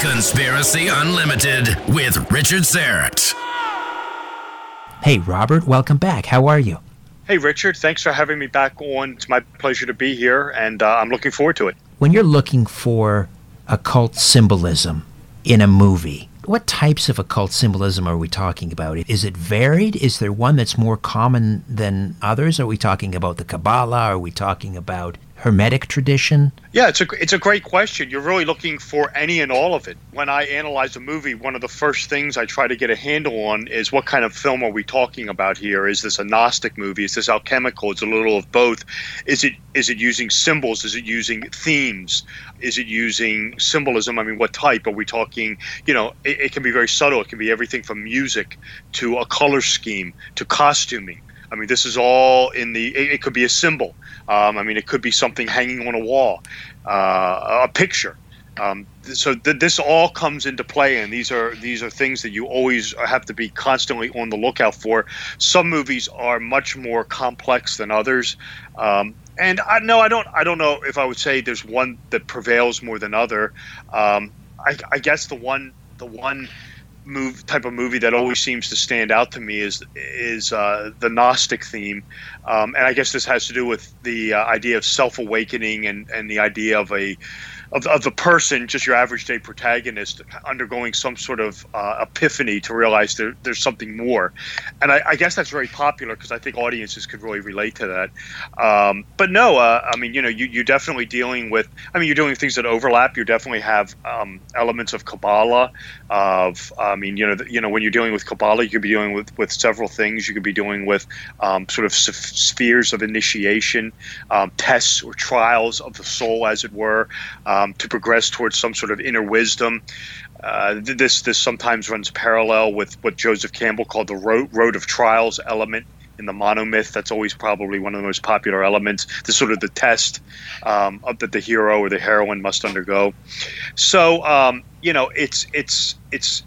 Conspiracy Unlimited with Richard Syrett. Hey, Robert, welcome back. How are you? Hey, Richard, thanks for having me back on. It's my pleasure to be here, and uh, I'm looking forward to it. When you're looking for occult symbolism in a movie, what types of occult symbolism are we talking about? Is it varied? Is there one that's more common than others? Are we talking about the Kabbalah? Are we talking about Hermetic tradition? Yeah, it's a it's a great question. You're really looking for any and all of it. When I analyze a movie, one of the first things I try to get a handle on is what kind of film are we talking about here? Is this a Gnostic movie? Is this alchemical? It's a little of both. Is it is it using symbols? Is it using themes? Is it using symbolism? I mean, what type are we talking? You know, it, it can be very subtle. It can be everything from music to a color scheme to costuming. I mean, this is all in the. It, it could be a symbol. Um, I mean, it could be something hanging on a wall, uh, a picture. Um, so th- this all comes into play, and these are these are things that you always have to be constantly on the lookout for. Some movies are much more complex than others, um, and I no, I don't I don't know if I would say there's one that prevails more than other. Um, I, I guess the one the one move type of movie that always seems to stand out to me is is uh, the Gnostic theme, um, and I guess this has to do with the uh, idea of self awakening and and the idea of a of, of the person, just your average day protagonist, undergoing some sort of uh, epiphany to realize there, there's something more. And I, I guess that's very popular because I think audiences could really relate to that. Um, but no, uh, I mean, you know, you, you're definitely dealing with, I mean, you're doing things that overlap. You definitely have um, elements of Kabbalah, of, I mean, you know, you know, when you're dealing with Kabbalah, you could be dealing with, with several things. You could be dealing with um, sort of spheres of initiation, um, tests or trials of the soul, as it were um, to progress towards some sort of inner wisdom. Uh, this this sometimes runs parallel with what Joseph Campbell called the road, road of trials element in the monomyth. That's always probably one of the most popular elements. The sort of the test um, that the hero or the heroine must undergo. So um, you know, it's it's it's.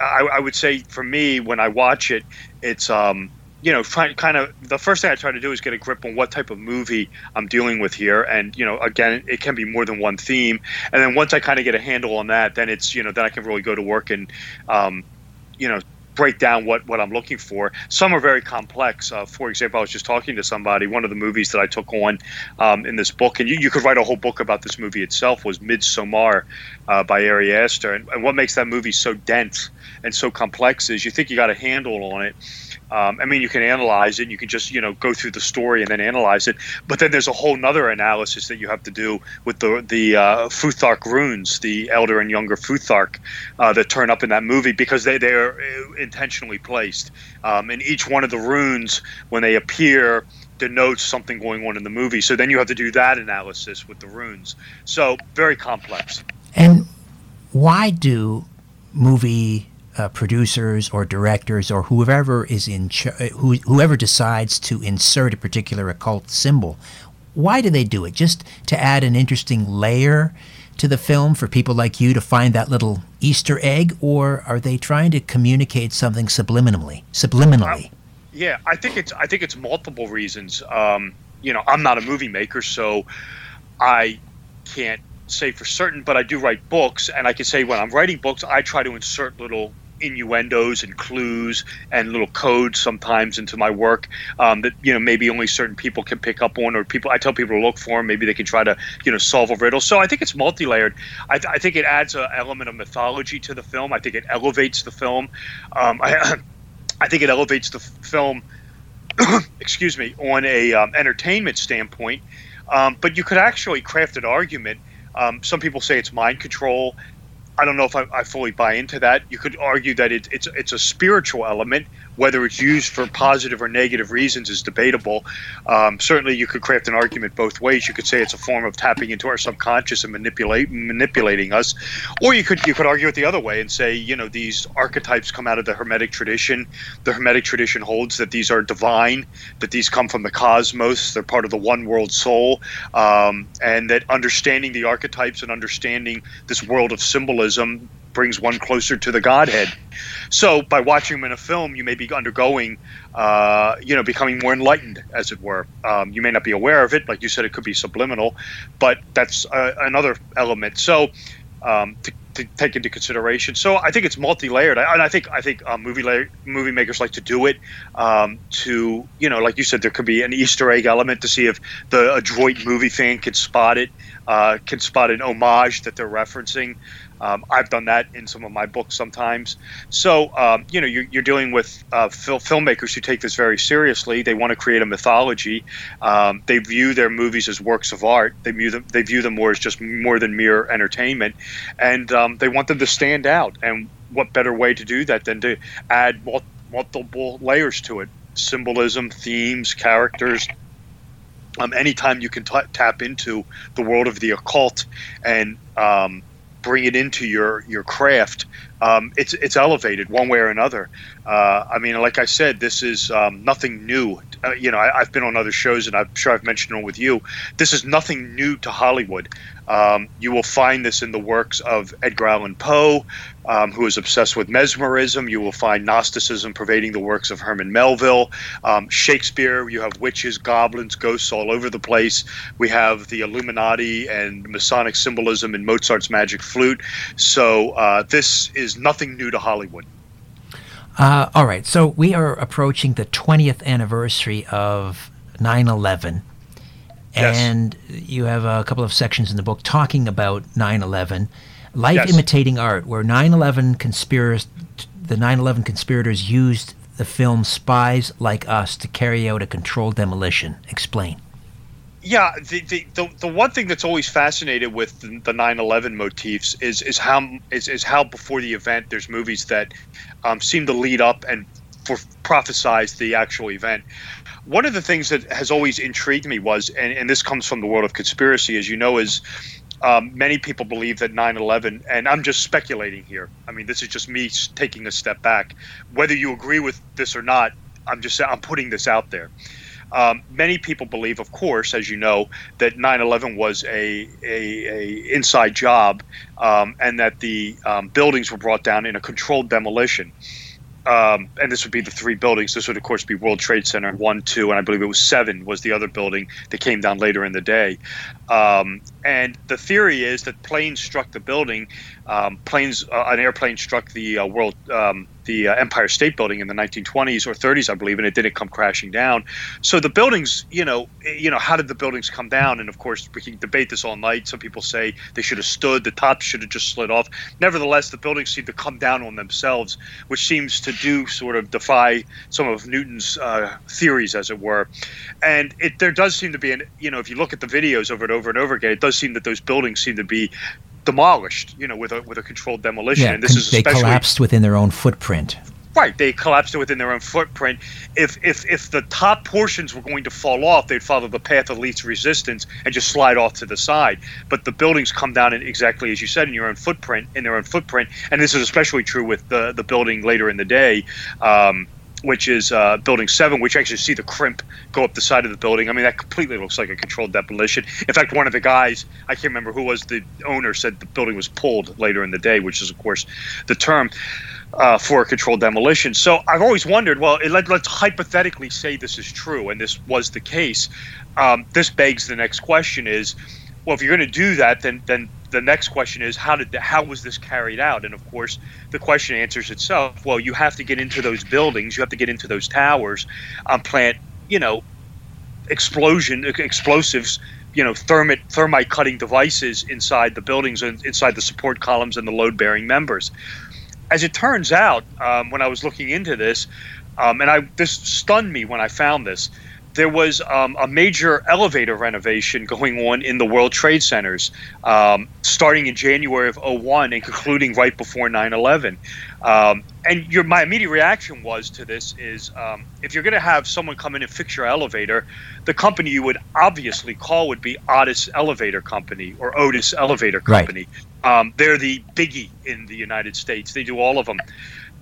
I, I, would say for me, when I watch it, it's um, you know, trying kind of the first thing I try to do is get a grip on what type of movie I'm dealing with here, and you know, again, it can be more than one theme. And then once I kind of get a handle on that, then it's you know, then I can really go to work and, um, you know, break down what what I'm looking for. Some are very complex. Uh, for example, I was just talking to somebody. One of the movies that I took on um, in this book, and you, you could write a whole book about this movie itself, was Midsommar uh, by Ari Aster. And, and what makes that movie so dense and so complex is you think you got a handle on it Um, I mean, you can analyze it. You can just, you know, go through the story and then analyze it. But then there's a whole nother analysis that you have to do with the the uh, Futhark runes, the elder and younger Futhark uh, that turn up in that movie because they they are uh, intentionally placed. Um, and each one of the runes, when they appear, denotes something going on in the movie. So then you have to do that analysis with the runes. So very complex. And why do movie uh, producers or directors or whoever is in ch- uh, who, whoever decides to insert a particular occult symbol why do they do it? Just to add an interesting layer to the film for people like you to find that little easter egg or are they trying to communicate something subliminally subliminally? Uh, yeah i think it's i think it's multiple reasons. Um, you know i'm not a movie maker so i can't say for certain, but I do write books, and I can say when I'm writing books, I try to insert little innuendos and clues and little codes sometimes into my work um, that you know maybe only certain people can pick up on or people I tell people to look for them maybe they can try to you know solve a riddle. So I think it's multi-layered. I, th- I think it adds an element of mythology to the film. I think it elevates the film. Um, I, I think it elevates the film excuse me on a um, entertainment standpoint. Um, but you could actually craft an argument um, some people say it's mind control. I don't know if I, I fully buy into that. You could argue that it, it's it's a spiritual element whether it's used for positive or negative reasons is debatable. Um, certainly, you could craft an argument both ways. You could say it's a form of tapping into our subconscious and manipulate manipulating us, or you could you could argue it the other way and say you know these archetypes come out of the Hermetic tradition. The Hermetic tradition holds that these are divine, that these come from the cosmos. They're part of the one world soul, um, and that understanding the archetypes and understanding this world of symbolism brings one closer to the Godhead. So by watching them in a film, you may be undergoing, uh, you know, becoming more enlightened, as it were. Um, you may not be aware of it, like you said, it could be subliminal, but that's uh, another element. So um, to, to, take into consideration. So I think it's multi-layered, I, and I think I think um, movie movie makers like to do it um, to you know, like you said, there could be an Easter egg element to see if the adroit movie fan can spot it, uh, can spot an homage that they're referencing. Um, I've done that in some of my books sometimes. So, um, you know, you're, you're dealing with uh, fil- filmmakers who take this very seriously. They want to create a mythology. Um, they view their movies as works of art. They view them. They view them more as just more than mere entertainment, and um, they want them to stand out. And what better way to do that than to add multiple layers to it? Symbolism, themes, characters, um, anytime you can t- tap into the world of the occult and um, bring it into your your craft, um, it's it's elevated one way or another. Uh, I mean, like I said, this is um, nothing new. Uh, you know, I, have been on other shows, and I'm sure I've mentioned it with you. This is nothing new to Hollywood. Um, you will find this in the works of Edgar Allan Poe, um, who is obsessed with mesmerism. You will find Gnosticism pervading the works of Herman Melville. Um, Shakespeare, you have witches, goblins, ghosts all over the place. We have the Illuminati and Masonic symbolism in Mozart's Magic Flute. So uh, this is nothing new to Hollywood. Uh, all right, so we are approaching the 20th anniversary of 9 11. Yes. And you have a couple of sections in the book talking about 9 11. Life yes. imitating art, where 9 11 conspirators, the 9 11 conspirators used the film Spies Like Us to carry out a controlled demolition. Explain. Yeah, the, the, the, the, one thing that's always fascinated with the, the 9/11 motifs is is how is, is how before the event there's movies that um, seem to lead up and for prophesize the actual event. One of the things that has always intrigued me was, and, and this comes from the world of conspiracy, as you know, is um, many people believe that 9/11, and I'm just speculating here. I mean, this is just me taking a step back. Whether you agree with this or not, I'm just I'm putting this out there. Um, many people believe, of course, as you know, that 9/11 was a, a, a inside job, um, and that the um, buildings were brought down in a controlled demolition. Um, and this would be the three buildings. This would, of course, be World Trade Center one, two, and I believe it was seven was the other building that came down later in the day. Um, and the theory is that planes struck the building. Um, planes, uh, an airplane struck the uh, World the uh, Empire State Building in the 1920s or 30s, I believe, and it didn't come crashing down. So the buildings, you know, you know, how did the buildings come down? And of course, we can debate this all night. Some people say they should have stood, the top should have just slid off. Nevertheless, the buildings seem to come down on themselves, which seems to do sort of defy some of Newton's uh, theories, as it were. And it there does seem to be an, you know, if you look at the videos over and over and over again, it does seem that those buildings seem to be demolished, you know, with a with a controlled demolition. Yeah, and this is they collapsed within their own footprint. Right, they collapsed within their own footprint. If if if the top portions were going to fall off, they'd follow the path of least resistance and just slide off to the side. But the buildings come down in exactly as you said in your own footprint, in their own footprint, and this is especially true with the the building later in the day. Um, which is uh, building seven, which actually see the crimp go up the side of the building. I mean, that completely looks like a controlled demolition. In fact, one of the guys, I can't remember who was the owner, said the building was pulled later in the day, which is, of course, the term. Uh, for a controlled demolition. So I've always wondered well, let, us hypothetically say this is true, and this was the case. Um, this begs the next question is well, if you're going to do that, then, then the next question is how did the, how was this carried out? And of course, the question answers itself. Well, you have to get into those buildings, you have to get into those towers, um, plant you know explosion explosives you know thermite thermite cutting devices inside the buildings and inside the support columns and the load bearing members as it turns out um, when i was looking into this um, and i this stunned me when i found this there was um, a major elevator renovation going on in the World Trade Centers, um, starting in January of 01 and concluding right before 9 11. Um, and your, my immediate reaction was to this is um, if you're going to have someone come in and fix your elevator, the company you would obviously call would be Otis Elevator Company or Otis Elevator Company. Right. Um, they're the biggie in the United States, they do all of them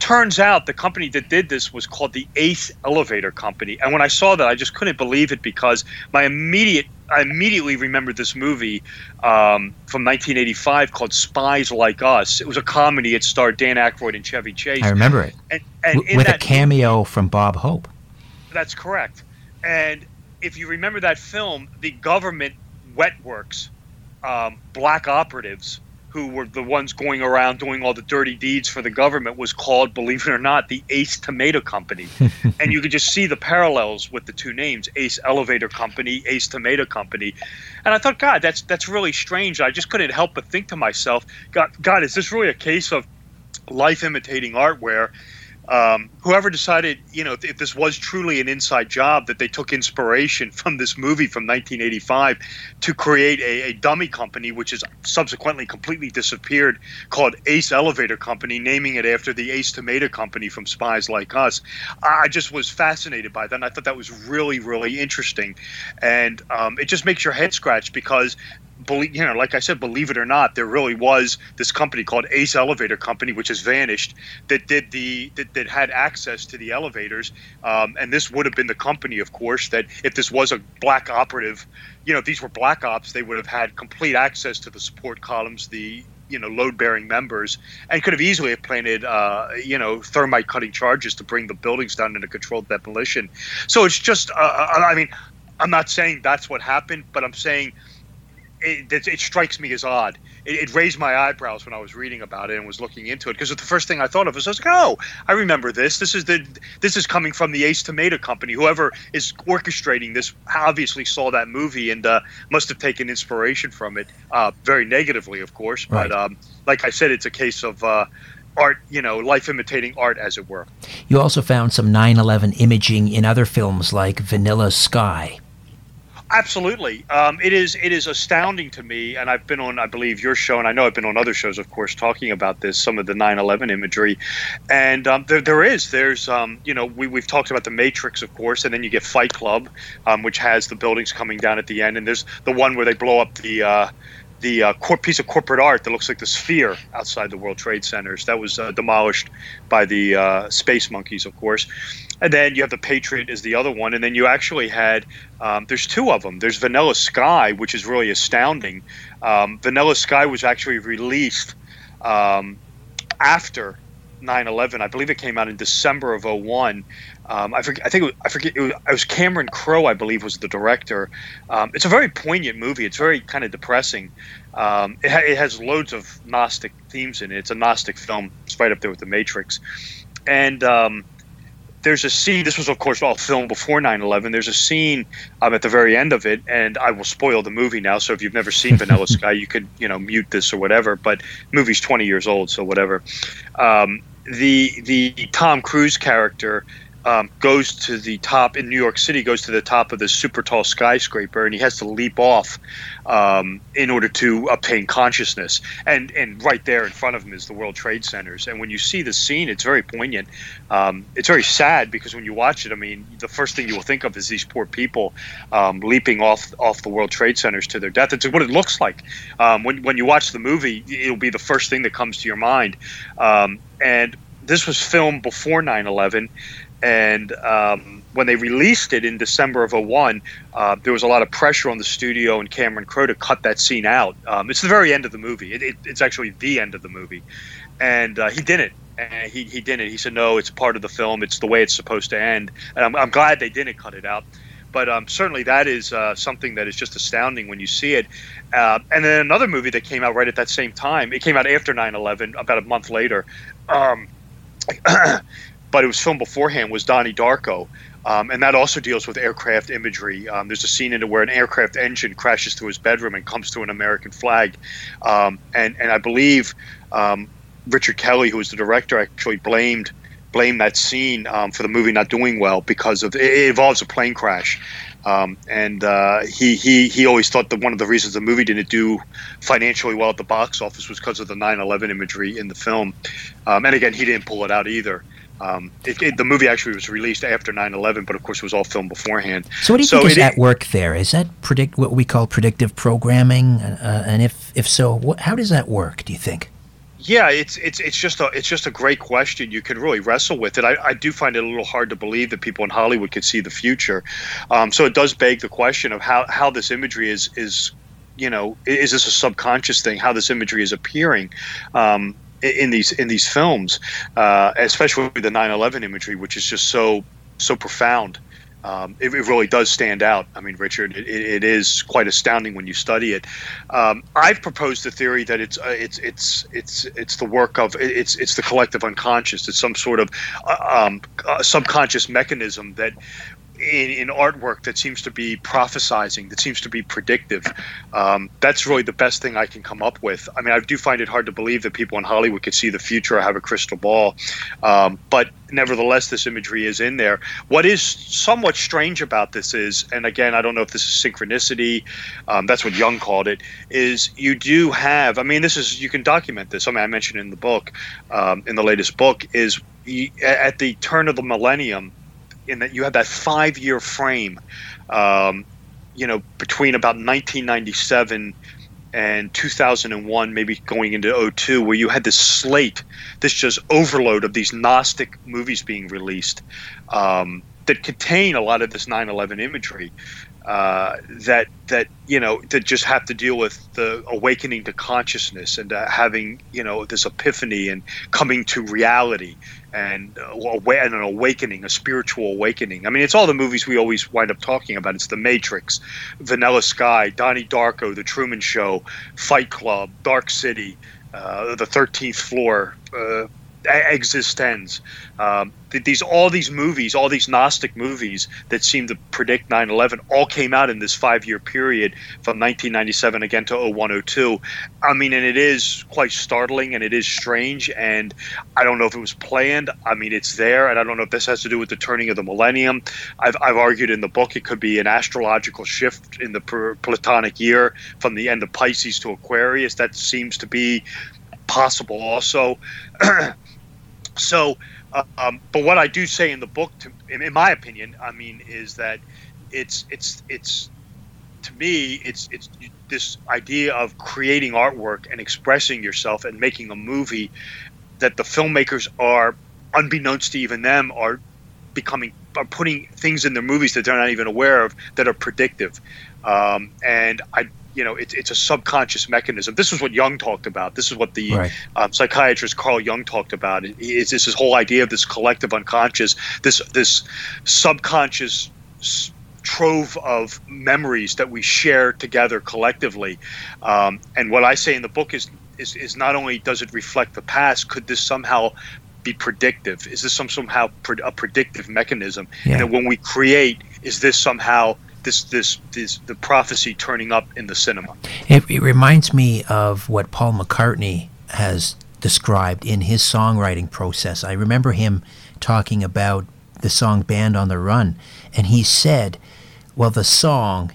turns out the company that did this was called the Ace Elevator Company. And when I saw that, I just couldn't believe it because my immediate I immediately remembered this movie um, from 1985 called Spies Like Us. It was a comedy. It starred Dan Aykroyd and Chevy Chase. I remember it. And, and w- with a cameo movie, from Bob Hope. That's correct. And if you remember that film, the government wet works, um, black operatives who were the ones going around doing all the dirty deeds for the government was called, believe it or not, the Ace Tomato Company. and you could just see the parallels with the two names, Ace Elevator Company, Ace Tomato Company. And I thought, God, that's that's really strange. I just couldn't help but think to myself, God, God, is this really a case of life imitating art where um, whoever decided, you know, if this was truly an inside job, that they took inspiration from this movie from 1985 to create a, a, dummy company, which has subsequently completely disappeared, called Ace Elevator Company, naming it after the Ace Tomato Company from Spies Like Us. I just was fascinated by that. And I thought that was really, really interesting. And um, it just makes your head scratch because believe you know like i said believe it or not there really was this company called ace elevator company which has vanished that did the that, that had access to the elevators. Um, and this would have been the company of course that if this was a black operative you know if these were black ops they would have had complete access to the support columns the you know load bearing members and could have easily have planted uh, you know thermite cutting charges to bring the buildings down into controlled demolition. So it's just uh, uh i mean i'm not saying that's what happened but i'm saying it, it, it, strikes me as odd. It, it, raised my eyebrows when I was reading about it and was looking into it because the first thing I thought of was, I was like, "Oh, I remember this. This is the this is coming from the Ace Tomato Company. Whoever is orchestrating this obviously saw that movie and uh, must have taken inspiration from it, uh, very negatively, of course. Right. But um, like I said, it's a case of." Uh, art, you know, life imitating art, as it were. You also found some 9 11 imaging in other films like Vanilla Sky. Absolutely, um, it is. It is astounding to me, and I've been on, I believe, your show, and I know I've been on other shows, of course, talking about this, some of the 9/11 imagery, and um, there, there is. There's, um, you know, we we've talked about the Matrix, of course, and then you get Fight Club, um, which has the buildings coming down at the end, and there's the one where they blow up the. Uh, the uh, cor- piece of corporate art that looks like the sphere outside the World Trade Centers that was uh, demolished by the uh, space monkeys, of course. And then you have the Patriot is the other one, and then you actually had um, there's two of them. There's Vanilla Sky, which is really astounding. Um, Vanilla Sky was actually released um, after 9/11. I believe it came out in December of 01. Um, I forget. I think was, I forget. It was, it was, Cameron Crowe, I believe, was the director. Um, it's a very poignant movie. It's very kind of depressing. Um, it, it, has loads of Gnostic themes in it. It's a Gnostic film. It's right up there with The Matrix. and there's a scene. This was, of course, all filmed before 9/11. There's a scene um, at the very end of it, and I will spoil the movie now. So if you've never seen Vanilla Sky, you could, you know, mute this or whatever. But movie's 20 years old, so whatever. Um, the the Tom Cruise character um, goes to the top in New York City, goes to the top of this super tall skyscraper, and he has to leap off um, in order to obtain consciousness. And and right there in front of him is the World Trade Centers. And when you see the scene, it's very poignant. Um, it's very sad because when you watch it, I mean, the first thing you will think of is these poor people um, leaping off off the World Trade Centers to their death. It's what it looks like. Um, when when you watch the movie, it'll be the first thing that comes to your mind. Um, and this was filmed before 9 11 and um, when they released it in December of 01, uh, there was a lot of pressure on the studio and Cameron Crowe to cut that scene out. Um, it's the very end of the movie. It, it, it's actually the end of the movie, and uh, he didn't. And he, he didn't. He said, "No, it's part of the film. It's the way it's supposed to end." And I'm, I'm glad they didn't cut it out. But um, certainly that is uh, something that is just astounding when you see it. Uh, and then another movie that came out right at that same time. It came out after 9/11, about a month later. But it was filmed beforehand was Donnie Darko. Um, and that also deals with aircraft imagery. Um, there's a scene in it where an aircraft engine crashes through his bedroom and comes to an American flag. Um, and, and I believe um, Richard Kelly, who was the director, actually blamed blamed that scene um, for the movie not doing well because of it involves a plane crash. Um, and uh, he, he he always thought that one of the reasons the movie didn't do financially well at the box office was because of the 9/11 imagery in the film. and again, he didn't pull it out either. Um, it, it, the movie actually was released after 9/11, but of course it was all filmed beforehand. So, what do you so think is at work there? Is that predict what we call predictive programming? Uh, and if if so, what, how does that work? Do you think? Yeah, it's it's it's just a it's just a great question. You can really wrestle with it. I, I do find it a little hard to believe that people in Hollywood could see the future. Um, so it does beg the question of how how this imagery is is you know is this a subconscious thing? How this imagery is appearing? Um, in these in these films, uh, especially the 9/11 imagery, which is just so so profound. Um, it, it, really does stand out. I mean, Richard, it, it is quite astounding when you study it. Um, I've proposed the theory that it's uh, it's it's it's it's the work of it's it's the collective unconscious. It's some sort of uh, um, uh, subconscious mechanism that in, in artwork that seems to be prophesizing, that seems to be predictive. Um, that's really the best thing I can come up with. I mean, I do find it hard to believe that people in Hollywood could see the future or have a crystal ball, um, but nevertheless, this imagery is in there. What is somewhat strange about this is, and again, I don't know if this is synchronicity, um, that's what Jung called it, is you do have, I mean, this is, you can document this. I mean, I mentioned in the book, um, in the latest book, is at the turn of the millennium, in that you had that five year frame, um, you know, between about 1997 and 2001, maybe going into 02, where you had this slate, this just overload of these Gnostic movies being released um, that contain a lot of this 9 11 imagery. Uh, that that you know that just have to deal with the awakening to consciousness and uh, having you know this epiphany and coming to reality and uh, an awakening, a spiritual awakening. I mean, it's all the movies we always wind up talking about. It's The Matrix, Vanilla Sky, Donnie Darko, The Truman Show, Fight Club, Dark City, uh, The Thirteenth Floor, uh, eXistenZ. Um, these all these movies, all these Gnostic movies that seem to predict 9/11, all came out in this five-year period from 1997 again to 0102. I mean, and it is quite startling and it is strange, and I don't know if it was planned. I mean, it's there, and I don't know if this has to do with the turning of the millennium. I've, I've argued in the book it could be an astrological shift in the Platonic year from the end of Pisces to Aquarius. That seems to be possible, also. so um, but what I do say in the book, to, in my opinion, I mean, is that it's it's it's to me, it's it's this idea of creating artwork and expressing yourself and making a movie that the filmmakers are, unbeknownst to even them, are becoming are putting things in their movies that they're not even aware of that are predictive. Um, and I you know, it's it's a subconscious mechanism. This is what Jung talked about. This is what the right. um, psychiatrist Carl Jung talked about. It's this whole idea of this collective unconscious, this this subconscious trove of memories that we share together collectively. Um, and what I say in the book is, is is not only does it reflect the past, could this somehow be predictive? Is this some somehow pre- a predictive mechanism? Yeah. And when we create, is this somehow this this this the prophecy turning up in the cinema? It, it reminds me of what Paul McCartney has described in his songwriting process. I remember him talking about the song Band on the Run, and he said, well, the song,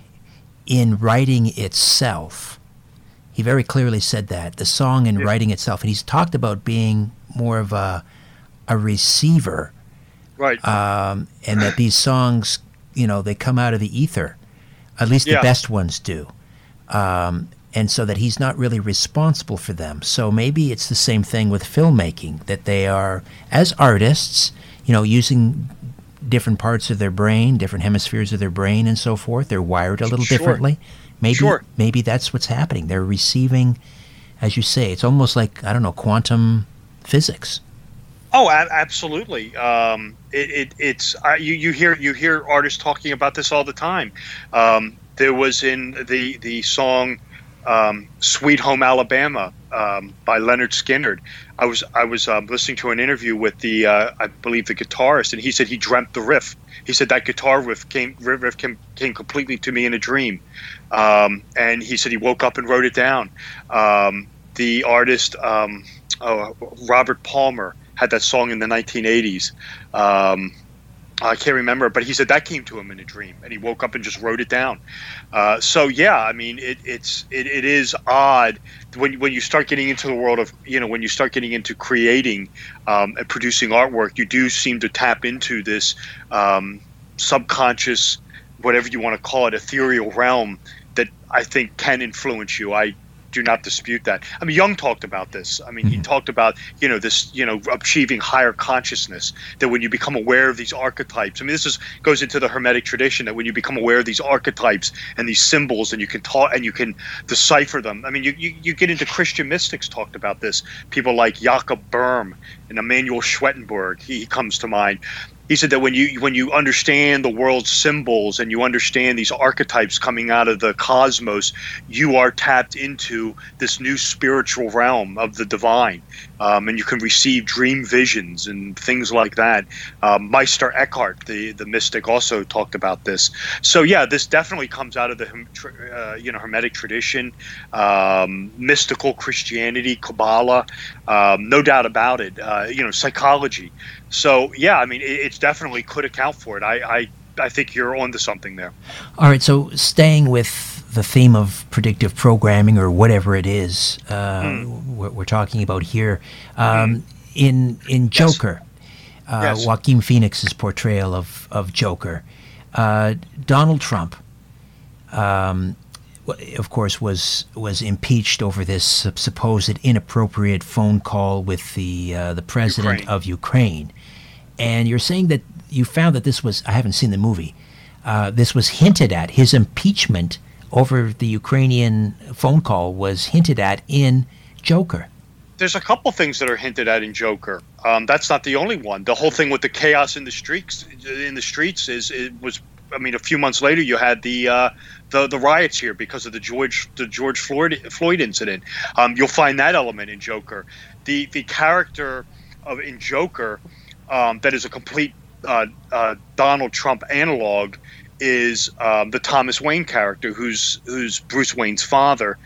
in writing itself, he very clearly said that, the song in writing itself, and he's talked about being more of a, a receiver, Right. um, and that these songs, you know, they come out of the ether, at least Yeah. the best ones do um, and so that he's not really responsible for them. So maybe it's the same thing with filmmaking that they are, as artists, you know, using different parts of their brain, different hemispheres of their brain, and so forth. They're wired a little Sure. differently. Maybe Sure. maybe that's what's happening. They're receiving, as you say, it's almost like I don't know quantum physics. Oh, absolutely. Um, it, it, it's you, you hear you hear artists talking about this all the time. Um, there was in the the song um, "Sweet Home Alabama" um, by Lynyrd Skynyrd. I was I was um, listening to an interview with the uh, I believe the guitarist, and he said he dreamt the riff. He said that guitar riff came riff came, came completely to me in a dream, um, and he said he woke up and wrote it down. The artist oh, Robert Palmer had that song in the 1980s. Um, I can't remember, but he said that came to him in a dream, and he woke up and just wrote it down. Uh, so yeah, I mean, it, it's it, it is odd when when you start getting into the world of you know when you start getting into creating um, and producing artwork, you do seem to tap into this um, subconscious, whatever you want to call it, ethereal realm that I think can influence you. I do not dispute that. I mean, Jung talked about this. I mean, he mm-hmm. talked about you know this you know achieving higher consciousness. That when you become aware of these archetypes, I mean, this is goes into the Hermetic tradition. That when you become aware of these archetypes and these symbols, and you can talk and you can decipher them. I mean, you you, you get into Christian mystics talked about this. People like Jakob Böhme and Emanuel Swedenborg. He, he comes to mind he said that when you when you understand the world's symbols and you understand these archetypes coming out of the cosmos, you are tapped into this new spiritual realm of the divine, um, and you can receive dream visions and things like that. Um, Meister Eckhart, the the mystic, also talked about this. So yeah, this definitely comes out of the uh, you know Hermetic tradition, um, mystical Christianity, Kabbalah, um, no doubt about it. Uh, you know, psychology. So yeah, I mean, it, definitely could account for it. I, I I think you're onto something there. All right, so staying with the theme of predictive programming or whatever it is uh, we're, we're talking about here, um, in in Joker, uh, Yes. Joaquin Phoenix's portrayal of of Joker, uh, Donald Trump, um, of course, was was impeached over this supposed inappropriate phone call with the uh, the president Ukraine. of Ukraine, and you're saying that you found that this was I haven't seen the movie. Uh, this was hinted at. His impeachment over the Ukrainian phone call was hinted at in Joker. There's a couple things that are hinted at in Joker. Um, that's not the only one. The whole thing with the chaos in the streets in the streets is it was. I mean, a few months later, you had the uh, the the riots here because of the George the George Floyd Floyd incident. Um, you'll find that element in Joker. The the character of in Joker um, that is a complete uh, uh, Donald Trump analog is um, the Thomas Wayne character, who's who's Bruce Wayne's father,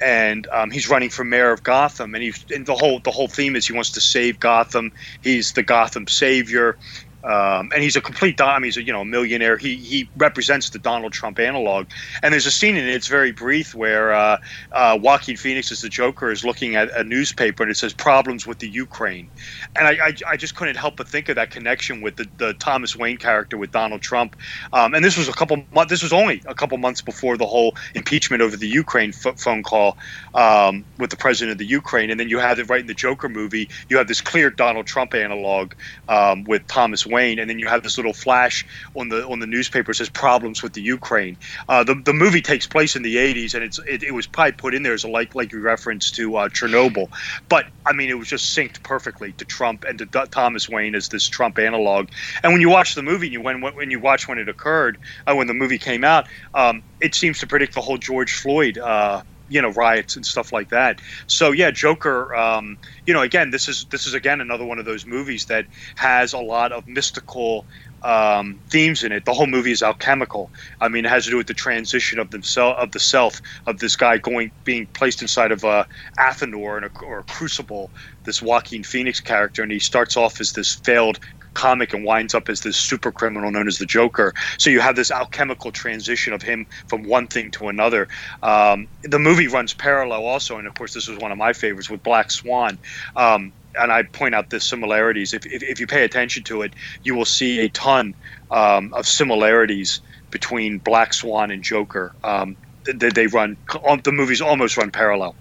and um, he's running for mayor of Gotham. And he's and the whole the whole theme is he wants to save Gotham. He's the Gotham savior. Um, and he's a complete dom. He's a you know millionaire. He he represents the Donald Trump analog. And there's a scene in it. It's very brief where uh, uh, Joaquin Phoenix as the Joker is looking at a newspaper and it says problems with the Ukraine. And I, I, I just couldn't help but think of that connection with the, the Thomas Wayne character with Donald Trump. Um, and this was a couple months. This was only a couple months before the whole impeachment over the Ukraine ph phone call um, with the president of the Ukraine. And then you have it right in the Joker movie. You have this clear Donald Trump analog um, with Thomas Wayne, and then you have this little flash on the on the newspaper says problems with the Ukraine. Uh, the the movie takes place in the 80s, and it's it, it was probably put in there as a like like you reference to uh, Chernobyl, but I mean it was just synced perfectly to Trump and to D- Thomas Wayne as this Trump analog. And when you watch the movie, you when when you watch when it occurred, uh, when the movie came out, um, it seems to predict the whole George Floyd. Uh, you know riots and stuff like that. So yeah, Joker. Um, you know, again, this is this is again another one of those movies that has a lot of mystical um, themes in it. The whole movie is alchemical. I mean, it has to do with the transition of of the self of this guy going being placed inside of a Athanor a, or a crucible. This Joaquin Phoenix character, and he starts off as this failed comic and winds up as this super criminal known as the Joker. So you have this alchemical transition of him from one thing to another. Um, the movie runs parallel also, and of course, this was one of my favorites with Black Swan. Um, and I point out the similarities. If, if, if, you pay attention to it, you will see a ton um, of similarities between Black Swan and Joker. Um, they, they run the movies almost run parallel.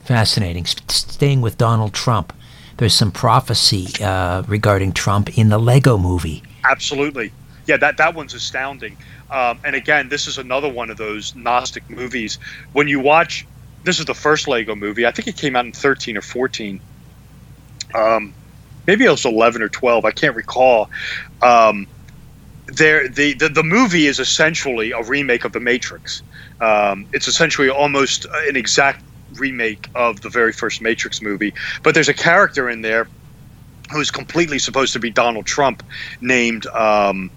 Fascinating. Staying with Donald Trump, there's some prophecy uh, regarding Trump in the Lego Movie. Absolutely, yeah. That that one's astounding. Um, and again, this is another one of those Gnostic movies. When you watch, this is the first Lego movie. I think it came out in 13 or 14 um, maybe it was 11 or 12 i can't recall um, there the, the, the movie is essentially a remake of the matrix um, it's essentially almost an exact remake of the very first matrix movie but there's a character in there who's completely supposed to be donald trump named um,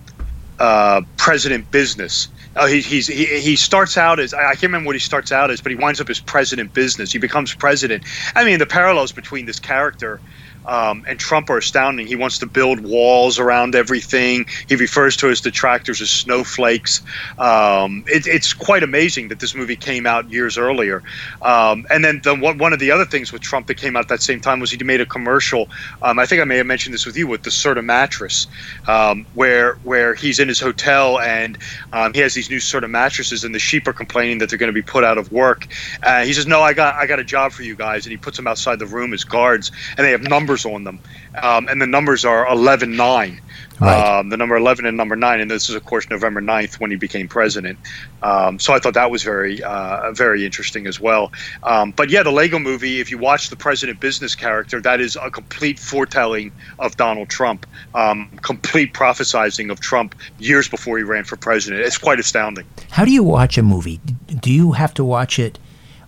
uh, president business uh, he, he's he, he starts out as I can't remember what he starts out as, but he winds up as president business. He becomes president. I mean, the parallels between this character um, and Trump are astounding. He wants to build walls around everything. He refers to his detractors as snowflakes. Um, it, it's quite amazing that this movie came out years earlier. Um, and then the, one of the other things with Trump that came out that same time was he made a commercial. Um, I think I may have mentioned this with you with the Serta mattress, um, where where he's in his hotel and um, he has these new Serta mattresses, and the sheep are complaining that they're going to be put out of work. Uh, he says, "No, I got I got a job for you guys," and he puts them outside the room as guards, and they have numbers numbers on them, um, and the numbers are 11 9. Right. Um, the number 11 and number 9, and this is, of course, November 9th when he became president. Um, so I thought that was very, uh, very interesting as well. Um, but yeah, the Lego movie, if you watch the president business character, that is a complete foretelling of Donald Trump, um, complete prophesizing of Trump years before he ran for president. It's quite astounding. How do you watch a movie? Do you have to watch it?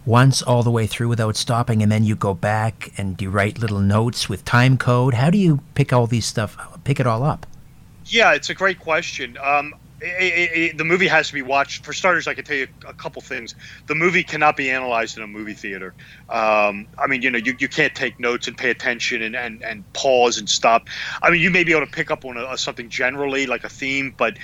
Once all the way through without stopping, and then you go back and you write little notes with time code? How do you pick all these stuff, pick it all up? Yeah, it's a great question. Um, it, it, it, the movie has to be watched. For starters, I can tell you a couple things. The movie cannot be analyzed in a movie theater. Um, I mean, you know, you, you can't take notes and pay attention and, and, and pause and stop. I mean, you may be able to pick up on a, something generally, like a theme, but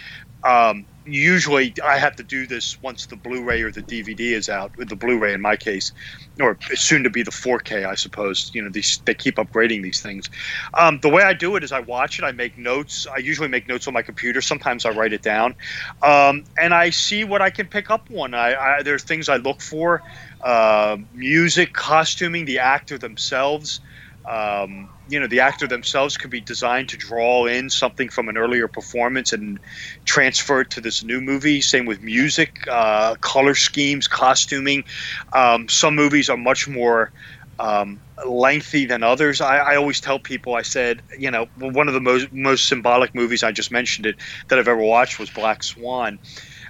um, usually I have to do this once the Blu-ray or the DVD is out. With the Blu-ray, in my case, or soon to be the 4K, I suppose. You know, these they keep upgrading these things. Um, the way I do it is I watch it. I make notes. I usually make notes on my computer. Sometimes I write it down, um, and I see what I can pick up on. I, I there's things I look for: uh, music, costuming, the actor themselves. Um, you know the actor themselves could be designed to draw in something from an earlier performance and transfer it to this new movie. Same with music uh, color schemes costuming. Um, some movies are much more um, lengthy than others. I, I, always tell people i said you know one of the most most symbolic movies i just mentioned it that i've ever watched was black swan.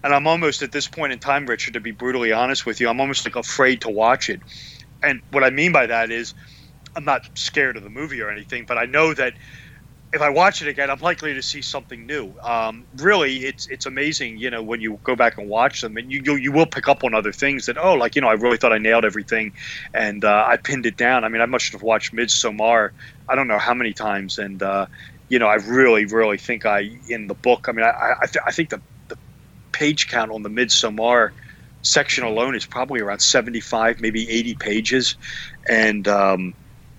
And i'm almost at this point in time richard to be brutally honest with you i'm almost like afraid to watch it. And what i mean by that is I'm not scared of the movie or anything, but I know that if I watch it again, I'm likely to see something new. Um, really, it's it's amazing, you know, when you go back and watch them, and you, you you will pick up on other things that oh, like you know, I really thought I nailed everything, and uh, I pinned it down. I mean, I must have watched Midsommar, I don't know how many times, and uh, you know, I really really think I in the book. I mean, I I, th- I think the the page count on the Midsommar section alone is probably around 75, maybe 80 pages, and um,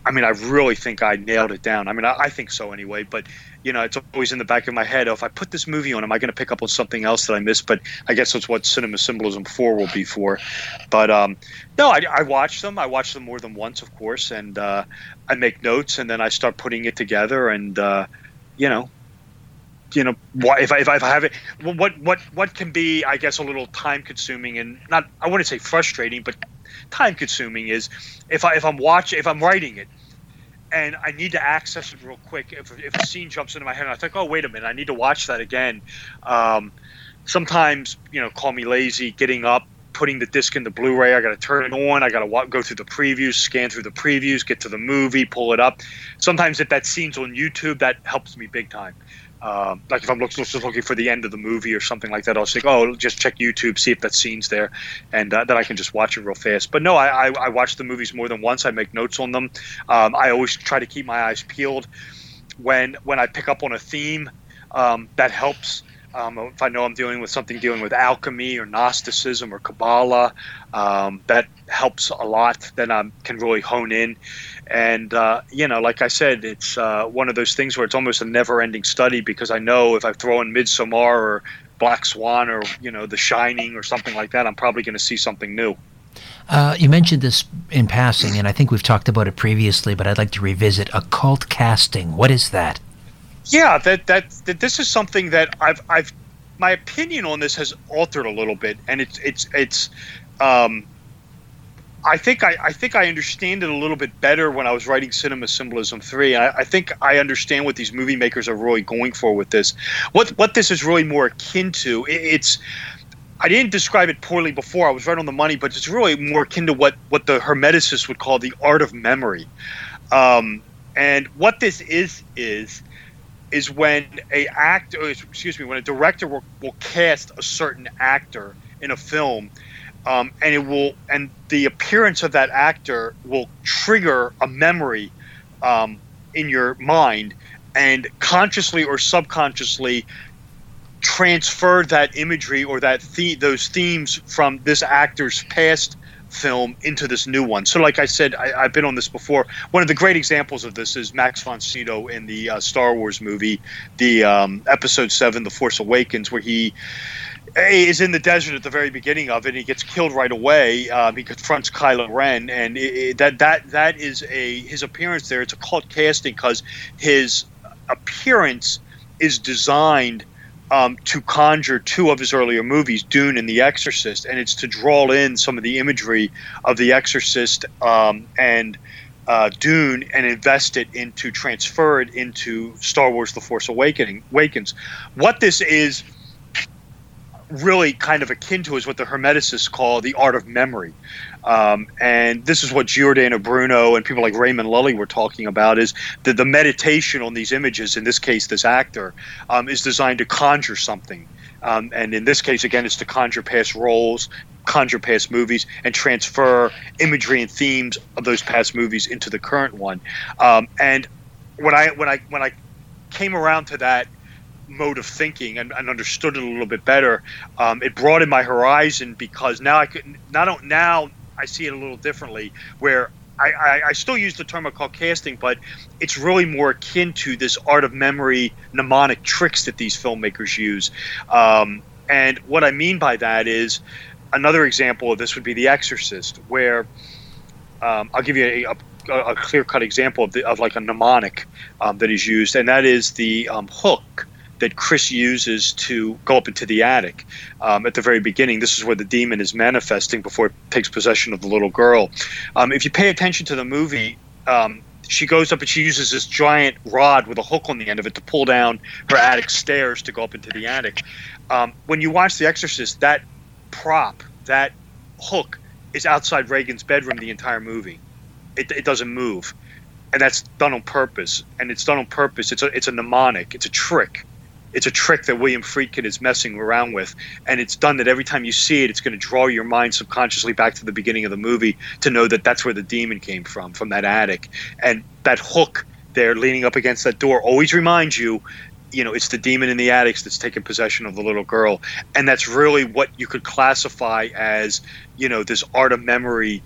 I mean, I really think I nailed it down. I mean, I, I, think so anyway. But you know, it's always in the back of my head. Oh, if I put this movie on, am I going to pick up on something else that I missed? But I guess that's what cinema symbolism four will be for. But um, no, I, I watch them. I watch them more than once, of course, and uh, I make notes, and then I start putting it together. And uh, you know, you know, if I, if I have it, what what what can be, I guess, a little time consuming and not, I wouldn't say frustrating, but time consuming is if I if I'm watching if I'm writing it and I need to access it real quick. If, if a scene jumps into my head, and I think, oh wait a minute, I need to watch that again. Um, sometimes you know, call me lazy, getting up, putting the disc in the Blu-ray. I got to turn it on. I got to go through the previews, scan through the previews, get to the movie, pull it up. Sometimes if that scene's on YouTube, that helps me big time. Um, like if I'm look, just looking for the end of the movie or something like that, I'll say, "Oh, just check YouTube, see if that scene's there," and uh, then I can just watch it real fast. But no, I, I, I watch the movies more than once. I make notes on them. Um, I always try to keep my eyes peeled when when I pick up on a theme. Um, that helps. Um, if I know I'm dealing with something dealing with alchemy or Gnosticism or Kabbalah, um, that helps a lot. Then I can really hone in. And, uh, you know, like I said, it's uh, one of those things where it's almost a never ending study because I know if I throw in Midsommar or Black Swan or, you know, The Shining or something like that, I'm probably going to see something new. Uh, you mentioned this in passing, and I think we've talked about it previously, but I'd like to revisit occult casting. What is that? Yeah, that, that that this is something that I've I've my opinion on this has altered a little bit, and it's it's it's um, I think I, I think I understand it a little bit better when I was writing Cinema Symbolism three. I, I think I understand what these movie makers are really going for with this. What what this is really more akin to, it, it's I didn't describe it poorly before. I was right on the money, but it's really more akin to what what the Hermeticists would call the art of memory. Um, and what this is is is when a actor, excuse me, when a director will, will cast a certain actor in a film, um, and it will, and the appearance of that actor will trigger a memory um, in your mind, and consciously or subconsciously transfer that imagery or that the- those themes from this actor's past film into this new one. So, like I said, I, have been on this before. One of the great examples of this is Max von Sydow in the uh, Star Wars movie, the um, Episode Seven, The Force Awakens, where he is in the desert at the very beginning of it. And he gets killed right away. Um, he confronts Kylo Ren, and it, it, that that that is a his appearance there. It's occult casting because his appearance is designed um, to conjure two of his earlier movies, Dune and The Exorcist, and it's to draw in some of the imagery of The Exorcist um, and uh, Dune and invest it into transfer it into Star Wars: The Force Awakening Awakens. What this is really kind of akin to is what the Hermeticists call the art of memory. Um, and this is what Giordano Bruno and people like Raymond Lully were talking about is that the meditation on these images, in this case, this actor, um, is designed to conjure something. Um, and in this case, again, it's to conjure past roles, conjure past movies, and transfer imagery and themes of those past movies into the current one. Um, and when I when I when I came around to that mode of thinking and, and understood it a little bit better, um, it broadened my horizon because now I could not now I see it a little differently where. I, I, I still use the term occult casting, but it's really more akin to this art of memory mnemonic tricks that these filmmakers use. Um, and what I mean by that is another example of this would be The Exorcist, where um, I'll give you a, a, a clear cut example of, the, of like a mnemonic um, that is used, and that is the um, hook that Chris uses to go up into the attic um, at the very beginning. This is where the demon is manifesting before it takes possession of the little girl. Um, if you pay attention to the movie, um, she goes up and she uses this giant rod with a hook on the end of it to pull down her attic stairs to go up into the attic. Um, when you watch The Exorcist, that prop, that hook, is outside Regan's bedroom the entire movie. It, it doesn't move and that's done on purpose. And it's done on purpose. It's a it's a mnemonic. It's a trick it's a trick that William Friedkin is messing around with, and it's done that every time you see it, it's going to draw your mind subconsciously back to the beginning of the movie to know that that's where the demon came from, from that attic, and that hook there leaning up against that door always reminds you you know it's the demon in the attics that's taken possession of the little girl. And that's really what you could classify as you know this art of memory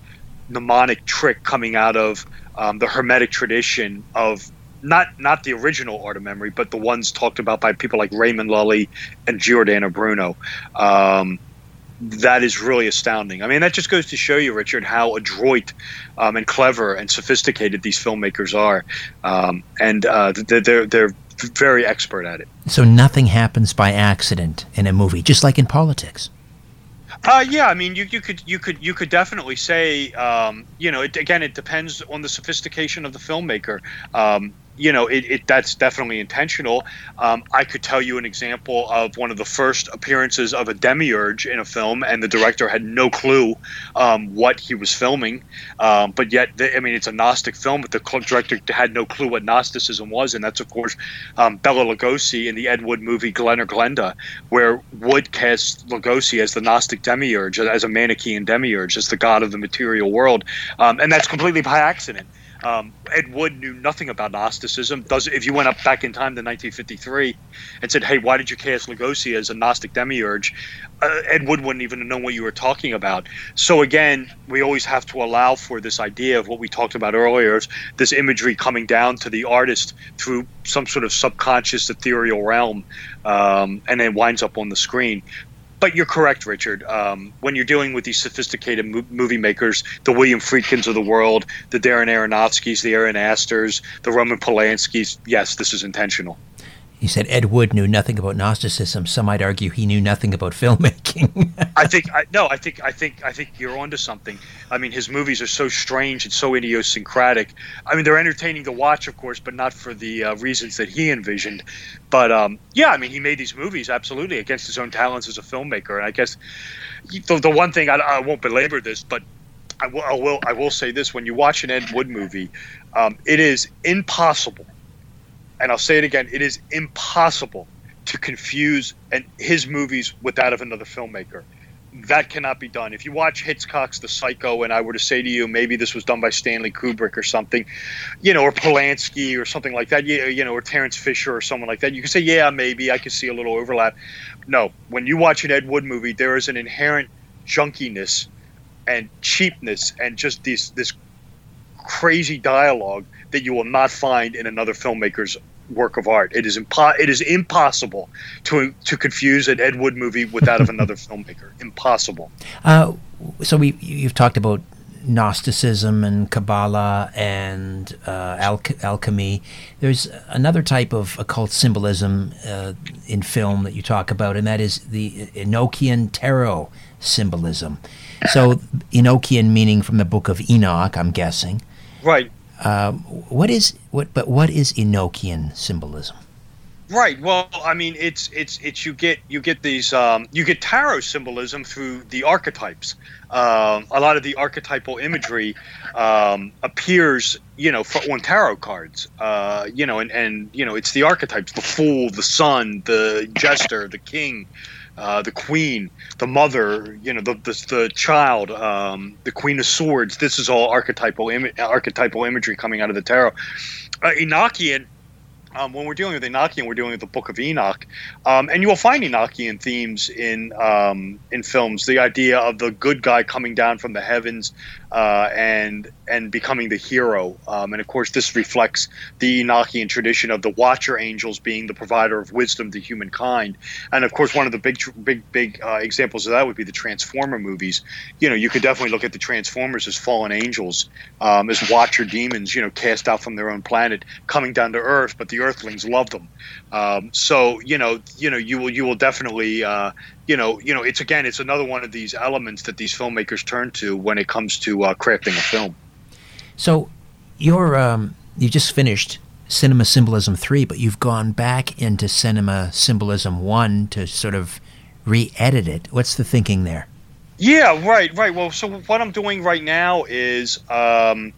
mnemonic trick coming out of um, the hermetic tradition of not not the original art of memory, but the ones talked about by people like Raymond Lully and Giordano Bruno. Um, that is really astounding. I mean, that just goes to show you, Richard, how adroit um, and clever and sophisticated these filmmakers are, um, and uh, they're they're very expert at it. So nothing happens by accident in a movie, just like in politics. Uh, yeah, I mean, you, you could you could you could definitely say, um, you know, it, again, it depends on the sophistication of the filmmaker. Um, you know, it, it, that's definitely intentional. Um, I could tell you an example of one of the first appearances of a demiurge in a film, and the director had no clue um, what he was filming. Um, but yet, the, I mean, it's a Gnostic film, but the director had no clue what Gnosticism was, and that's of course um, Bela Lugosi in the Ed Wood movie Glen or Glenda, where Wood casts Lugosi as the Gnostic demiurge, as a Manichaean demiurge, as the god of the material world, um, and that's completely by accident. Um, Ed Wood knew nothing about Gnosticism. Does if you went up back in time to 1953 and said, "Hey, why did you cast Lugosi as a Gnostic demiurge?" Uh, Ed Wood wouldn't even know what you were talking about. So again, we always have to allow for this idea of what we talked about earlier, this imagery coming down to the artist through some sort of subconscious ethereal realm, um, and then winds up on the screen but you're correct, Richard. Um, when you're dealing with these sophisticated mo- movie makers, the William Friedkins of the world, the Darren Aronofskys, the Ari Asters, the Roman Polanskis, yes, this is intentional. He said Ed Wood knew nothing about Gnosticism. Some might argue he knew nothing about filmmaking. I think I, no, I think I think I think you're onto something. I mean, his movies are so strange and so idiosyncratic. I mean, they're entertaining to watch, of course, but not for the uh, reasons that he envisioned. But um, yeah, I mean, he made these movies absolutely against his own talents as a filmmaker. And I guess the, the one thing I, I won't belabor this, but I will, I will I will say this: when you watch an Ed Wood movie, um, it is impossible and I'll say it again, it is impossible to confuse and his movies with that of another filmmaker. That cannot be done. If you watch Hitchcock's The Psycho, and I were to say to you, maybe this was done by Stanley Kubrick or something, you know, or Polanski or something like that, you know, or Terrence Fisher or someone like that, you can say, yeah, maybe I could see a little overlap. No, when you watch an Ed Wood movie, there is an inherent junkiness and cheapness and just this this crazy dialogue that you will not find in another filmmaker's work of art. It is impo- it is impossible to to confuse an Ed Wood movie with that of another filmmaker. Impossible. Uh, so we you've talked about Gnosticism and Kabbalah and uh, al- alchemy. There's another type of occult symbolism uh, in film that you talk about, and that is the Enochian tarot symbolism. So Enochian meaning from the book of Enoch, I'm guessing. Right. Um, what is what? But what is Enochian symbolism? Right. Well, I mean, it's it's it's you get you get these um, you get tarot symbolism through the archetypes. Um, a lot of the archetypal imagery um, appears, you know, on tarot cards. Uh, you know, and and you know, it's the archetypes: the fool, the sun, the jester, the king. Uh, the queen, the mother, you know, the the, the child, um, the queen of swords. This is all archetypal Im- archetypal imagery coming out of the tarot. Uh, Enochian um, when we're dealing with Enochian, we're dealing with the Book of Enoch, um, and you will find Enochian themes in um, in films. The idea of the good guy coming down from the heavens uh, and and becoming the hero, um, and of course, this reflects the Enochian tradition of the Watcher angels being the provider of wisdom to humankind. And of course, one of the big big big uh, examples of that would be the Transformer movies. You know, you could definitely look at the Transformers as fallen angels, um, as Watcher demons. You know, cast out from their own planet, coming down to Earth, but the Earthlings love them. Um, so you know, you know, you will you will definitely, uh, you know, you know, it's again, it's another one of these elements that these filmmakers turn to when it comes to uh, crafting a film. So, you're um, you just finished Cinema Symbolism three, but you've gone back into Cinema Symbolism one to sort of re-edit it. What's the thinking there? Yeah, right, right. Well, so what I'm doing right now is um,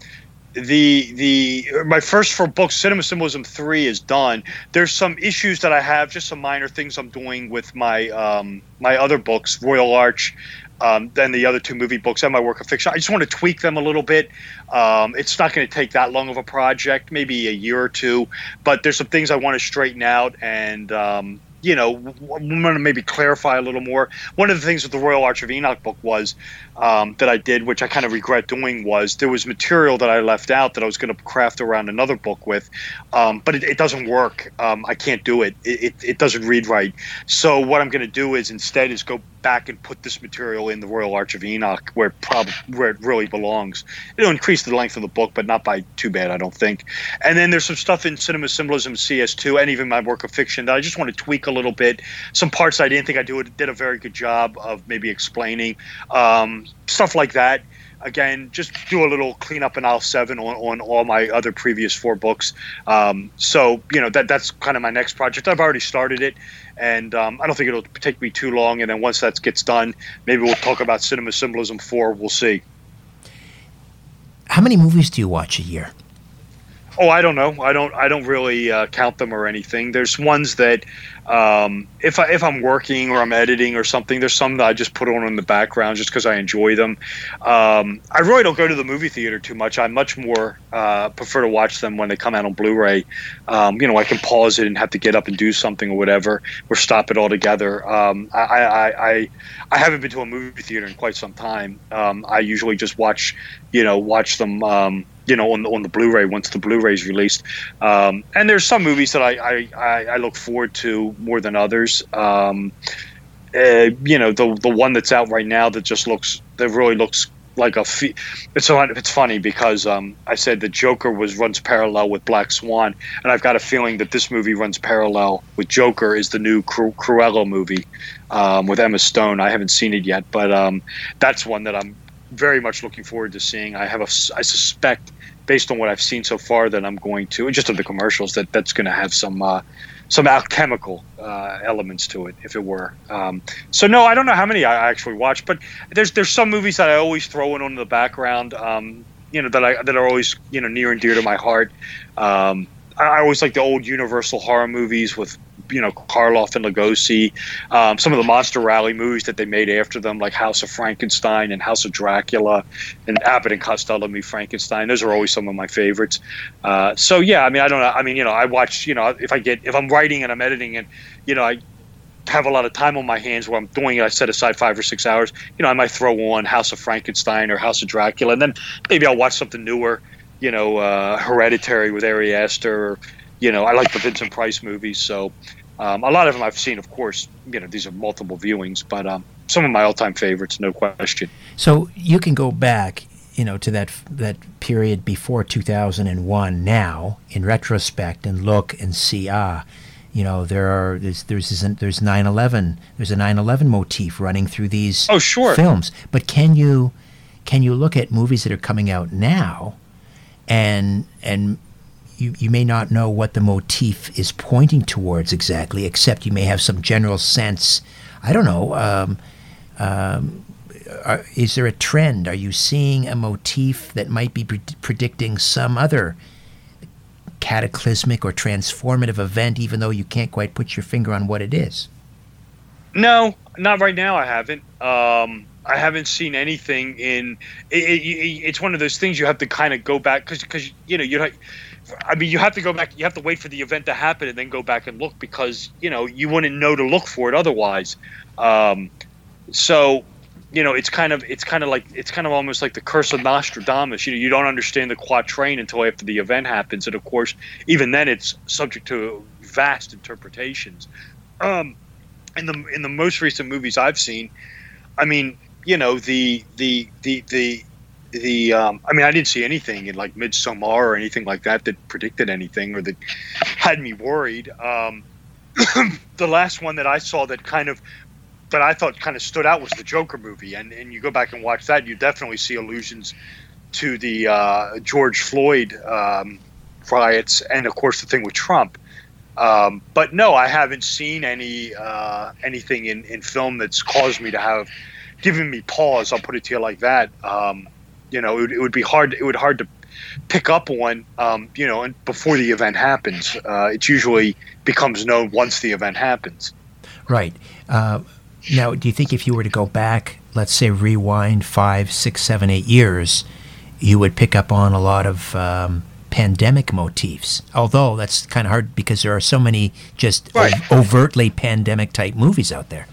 the the my first four books cinema symbolism 3 is done there's some issues that i have just some minor things i'm doing with my um my other books royal arch um, then the other two movie books and my work of fiction. I just want to tweak them a little bit. Um, it's not going to take that long of a project, maybe a year or two, but there's some things I want to straighten out and um, you know, I'm going to maybe clarify a little more. One of the things with the Royal Arch of Enoch book was um, that I did, which I kind of regret doing, was there was material that I left out that I was going to craft around another book with, um, but it, it, doesn't work. Um, I can't do it. It, it. it doesn't read right. So what I'm going to do is instead is go back and put this material in the Royal Arch of Enoch, where it probably where it really belongs. It'll increase the length of the book, but not by too bad, I don't think. And then there's some stuff in Cinema Symbolism CS2 and even my work of fiction that I just want to tweak a little bit. Some parts I didn't think I do did a very good job of maybe explaining um, stuff like that. again, just do a little cleanup in aisle seven on, on all my other previous four books. Um, so you know that that's kind of my next project. I've already started it, and um, I don't think it'll take me too long. And then once that gets done, maybe we'll talk about Cinema Symbolism four. We'll see. How many movies do you watch a year? Oh, I don't know. I don't. I don't really uh, count them or anything. There's ones that, um, if I if I'm working or I'm editing or something, there's some that I just put on in the background just because I enjoy them. Um, I really don't go to the movie theater too much. I much more uh, prefer to watch them when they come out on Blu-ray. Um, you know, I can pause it and have to get up and do something or whatever, or stop it altogether. Um, I, I, I I haven't been to a movie theater in quite some time. Um, I usually just watch, you know, watch them um, you know, on the, on the Blu-ray once the Blu-ray is released. Um, and there's some movies that I, I, I, look forward to more than others. Um, uh, you know, the the one that's out right now that just looks that really looks like a. Fe- it's it's funny because um, I said the Joker was runs parallel with Black Swan, and I've got a feeling that this movie runs parallel with Joker is the new Cru- Cruella movie um, with Emma Stone. I haven't seen it yet, but um, that's one that I'm very much looking forward to seeing. I have a I suspect based on what I've seen so far, that I'm going to, and just of the commercials, that that's going to have some uh, some alchemical uh, elements to it, if it were. Um, so no, I don't know how many I actually watch, but there's there's some movies that I always throw in on the background. Um, you know that I that are always you know near and dear to my heart. Um, I always like the old Universal horror movies with you know Karloff and Lugosi, um, some of the Monster Rally movies that they made after them, like House of Frankenstein and House of Dracula, and Abbott and Costello meet Frankenstein. Those are always some of my favorites. Uh, so yeah, I mean, I don't know. I mean, you know, I watch. You know, if I get if I'm writing and I'm editing and you know I have a lot of time on my hands where I'm doing it, I set aside five or six hours. You know, I might throw on House of Frankenstein or House of Dracula, and then maybe I'll watch something newer. You know, uh, Hereditary with Ari Aster. Or, you know, I like the Vincent Price movies, so um, a lot of them I've seen, of course. You know, these are multiple viewings, but um, some of my all-time favorites, no question. So you can go back, you know, to that that period before 2001 now, in retrospect, and look and see, ah, you know, there are there's there's there's 9/11, there's a 9/11 motif running through these oh sure films. But can you can you look at movies that are coming out now, and and you, you may not know what the motif is pointing towards exactly, except you may have some general sense. I don't know. Um, um, are, is there a trend? Are you seeing a motif that might be pre- predicting some other cataclysmic or transformative event, even though you can't quite put your finger on what it is? No, not right now. I haven't. Um, I haven't seen anything in. It, it, it's one of those things you have to kind of go back because because you know you I mean, you have to go back. You have to wait for the event to happen and then go back and look because you know you wouldn't know to look for it otherwise. Um, so, you know, it's kind of it's kind of like it's kind of almost like the curse of Nostradamus. You know, you don't understand the quatrain until after the event happens, and of course, even then, it's subject to vast interpretations. Um, in the in the most recent movies I've seen, I mean, you know, the the the the the um, I mean I didn't see anything in like Midsommar or anything like that that predicted anything or that had me worried. Um, the last one that I saw that kind of that I thought kind of stood out was the Joker movie, and and you go back and watch that, you definitely see allusions to the uh, George Floyd um, riots, and of course the thing with Trump. Um, but no, I haven't seen any uh, anything in, in film that's caused me to have given me pause. I'll put it to you like that. Um, you know, it would, it would be hard. It would hard to pick up on, um, you know, and before the event happens. Uh, it usually becomes known once the event happens. Right. Uh, now, do you think if you were to go back, let's say rewind five, six, seven, eight years, you would pick up on a lot of um, pandemic motifs? Although that's kind of hard because there are so many just right. overtly pandemic type movies out there.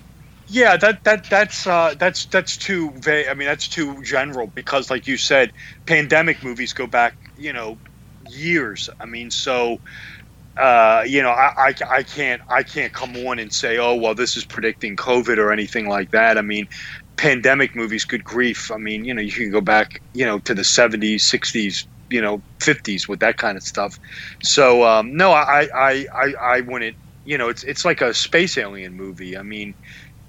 Yeah, that that that's uh, that's that's too vague. I mean, that's too general because, like you said, pandemic movies go back, you know, years. I mean, so uh, you know, I, I, I can't I can't come on and say, oh well, this is predicting COVID or anything like that. I mean, pandemic movies, good grief. I mean, you know, you can go back, you know, to the '70s, '60s, you know, '50s with that kind of stuff. So um, no, I, I I I wouldn't. You know, it's it's like a space alien movie. I mean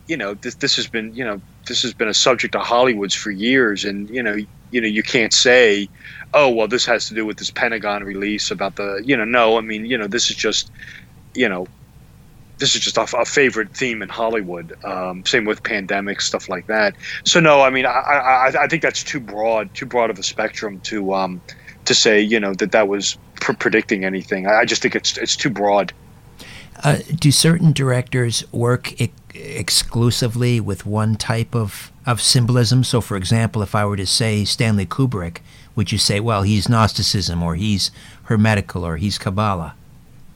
you know this this has been you know this has been a subject of Hollywood's for years, and you know you know you can't say oh well this has to do with this pentagon release about the you know no i mean you know this is just you know this is just a, a favorite theme in hollywood. Um, same with pandemics stuff like that. So no i mean i i, I think that's too broad too broad of a spectrum to um to say you know that that was pr- predicting anything. I, I just think it's it's too broad. Uh, do certain directors work exclusively with one type of, of symbolism? So, for example, if I were to say Stanley Kubrick, would you say, well, he's Gnosticism or he's Hermetical or he's Kabbalah?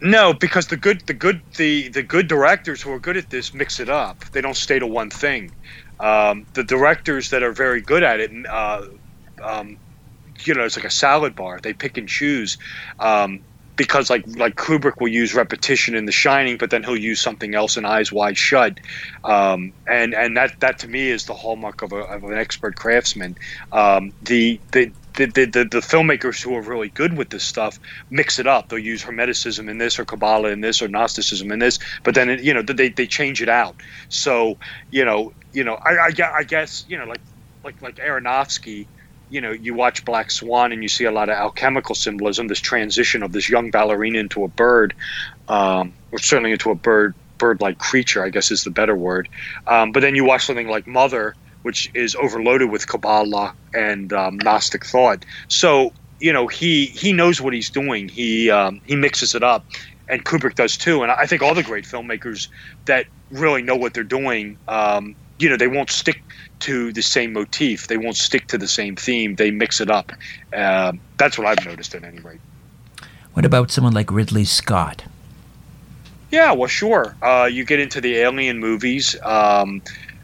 No, because the good, the good, the the good directors who are good at this mix it up. They don't stay to one thing. Um, the directors that are very good at it, uh, um, you know, it's like a salad bar. They pick and choose. Um, because like like Kubrick will use repetition in The Shining, but then he'll use something else in Eyes Wide Shut, um, and and that that to me is the hallmark of, a, of an expert craftsman. Um, the, the the, the, the, the filmmakers who are really good with this stuff mix it up. They'll use Hermeticism in this, or Kabbalah in this, or Gnosticism in this, but then it, you know they, they change it out. So you know you know I, I, I guess you know like like like Aronofsky you know, you watch Black Swan and you see a lot of alchemical symbolism, this transition of this young ballerina into a bird, um, or certainly into a bird bird-like creature, I guess is the better word. Um, but then you watch something like Mother, which is overloaded with Kabbalah and um, Gnostic thought. So you know, he he knows what he's doing. He um, he mixes it up, and Kubrick does too. And I think all the great filmmakers that really know what they're doing, um, you know, they won't stick to the same motif. They won't stick to the same theme. They mix it up. Uh, that's what I've noticed at any rate. What about someone like Ridley Scott? Yeah, well, sure. Uh, you get into the Alien movies, um,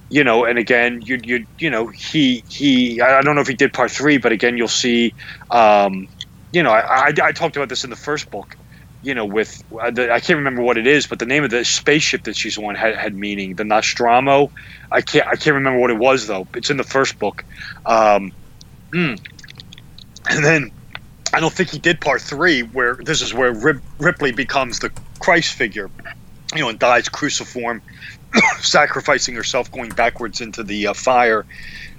you know, and again, you you you know, he he. I don't know if he did part three, but again, you'll see. Um, you know, I, I, I talked about this in the first book you know, with uh, I can't remember what it is, but the name of the spaceship that she's on had, had meaning. The Nostromo. I can't I can't remember what it was though. It's in the first book. Um, mm. And then I don't think he did part three, where this is where Rip, Ripley becomes the Christ figure, you know, and dies cruciform, sacrificing herself, going backwards into the uh, fire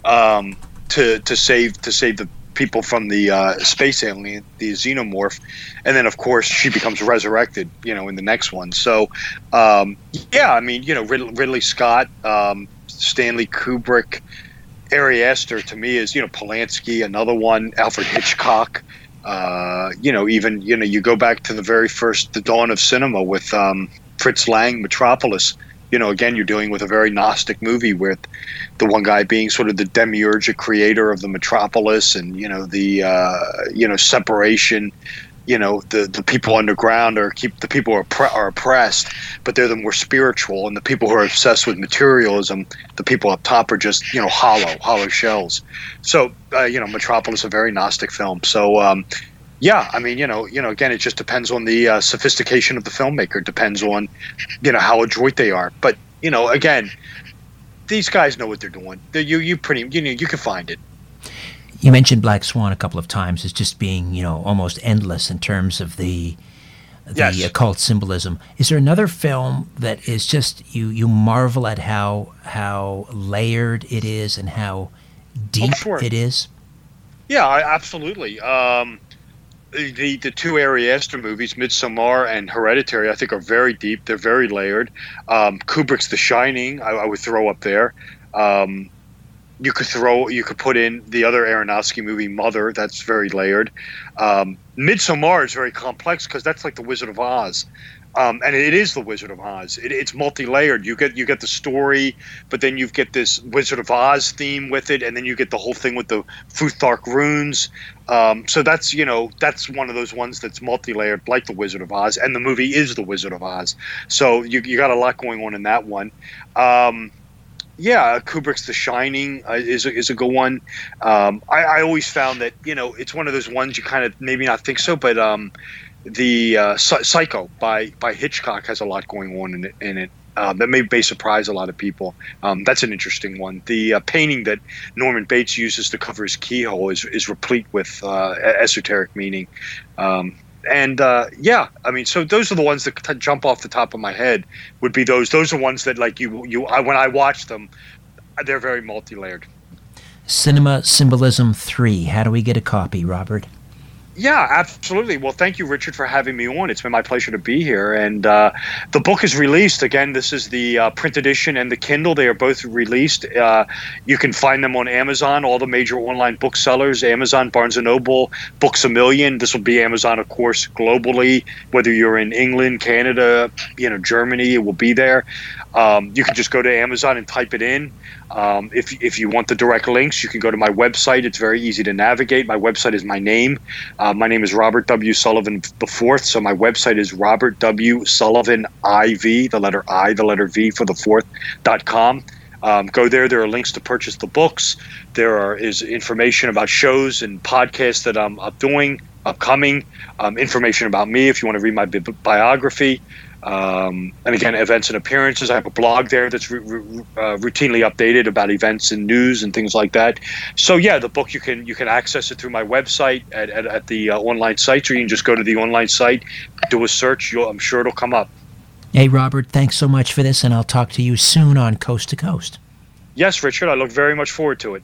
um, to to save to save the people from the uh, space alien, the xenomorph, and then of course she becomes resurrected, you know, in the next one. So, um, yeah, I mean, you know, Rid- Ridley Scott, um, Stanley Kubrick, Ari Aster to me is you know Polanski, another one, Alfred Hitchcock. Uh, you know, even you know, you go back to the very first, the dawn of cinema with um, Fritz Lang, Metropolis you know, again, you're dealing with a very Gnostic movie with the one guy being sort of the demiurgic creator of the metropolis and, you know, the, uh, you know, separation. You know, the, the people underground are keep the people are, are oppressed, but they're the more spiritual, and the people who are obsessed with materialism, the people up top are just you know hollow, hollow shells. So uh, you know, Metropolis, a very Gnostic film. So um, yeah, I mean, you know, you know, again, it just depends on the uh, sophistication of the filmmaker. Depends on, you know, how adroit they are. But you know, again, these guys know what they're doing. They're, you, you pretty, you know, you can find it. You mentioned Black Swan a couple of times as just being, you know, almost endless in terms of the the yes. occult symbolism. Is there another film that is just you you marvel at how how layered it is and how deep oh, sure. it is? Yeah, I, absolutely. Um, the the two Ari Aster movies, Midsommar and Hereditary, I think are very deep. They're very layered. Um, Kubrick's The Shining, I, I, would throw up there. Um, you could throw, you could put in the other Aronofsky movie, Mother. That's very layered. Um, Midsommar is very complex because that's like the Wizard of Oz. Um, and it is the Wizard of Oz. It, it's multi-layered. You get you get the story, but then you get this Wizard of Oz theme with it, and then you get the whole thing with the Futhark runes. Um, so that's you know that's one of those ones that's multi-layered, like the Wizard of Oz, and the movie is the Wizard of Oz. So you you got a lot going on in that one. Um, yeah, Kubrick's The Shining uh, is a, is a good one. Um, I, I, always found that you know it's one of those ones you kind of maybe not think so, but um, the uh, Psycho by by Hitchcock has a lot going on in it. In it. Uh, that may, may surprise a lot of people. Um, that's an interesting one. The uh, painting that Norman Bates uses to cover his keyhole is, is replete with uh, esoteric meaning. Um, and uh, yeah, I mean, so those are the ones that t- jump off the top of my head. Would be those. Those are ones that like you you I, when I watch them, they're very multi layered. Cinema Symbolism 3. How do we get a copy, Robert? Yeah, absolutely. Well, thank you, Richard, for having me on. It's been my pleasure to be here. And uh, the book is released. Again, this is the uh, print edition and the Kindle. They are both released. Uh, you can find them on Amazon, all the major online booksellers Amazon, Barnes and Noble, Books a Million. This will be Amazon, of course, globally, whether you're in England, Canada, you know, Germany, it will be there. Um, you can just go to Amazon and type it in. Um, if, if you want the direct links, you can go to my website. It's very easy to navigate. My website is my name. Uh, my name is Robert W. Sullivan the fourth. So my website is Robert W. Sullivan IV, the letter I, the letter V for the fourth com. Um, go there. There are links to purchase the books. There are, is information about shows and podcasts that I'm, I'm doing, upcoming. Um, information about me if you want to read my bi- biography. Um, and again, events and appearances. I have a blog there that's r- uh, routinely updated about events and news and things like that. So yeah, the book you can you can access it through my website at, at, at the uh, online site, or you can just go to the online site, do a search. You'll, I'm sure it'll come up. Hey, Robert, thanks so much for this, and I'll talk to you soon on Coast to Coast. Yes, Richard, I look very much forward to it.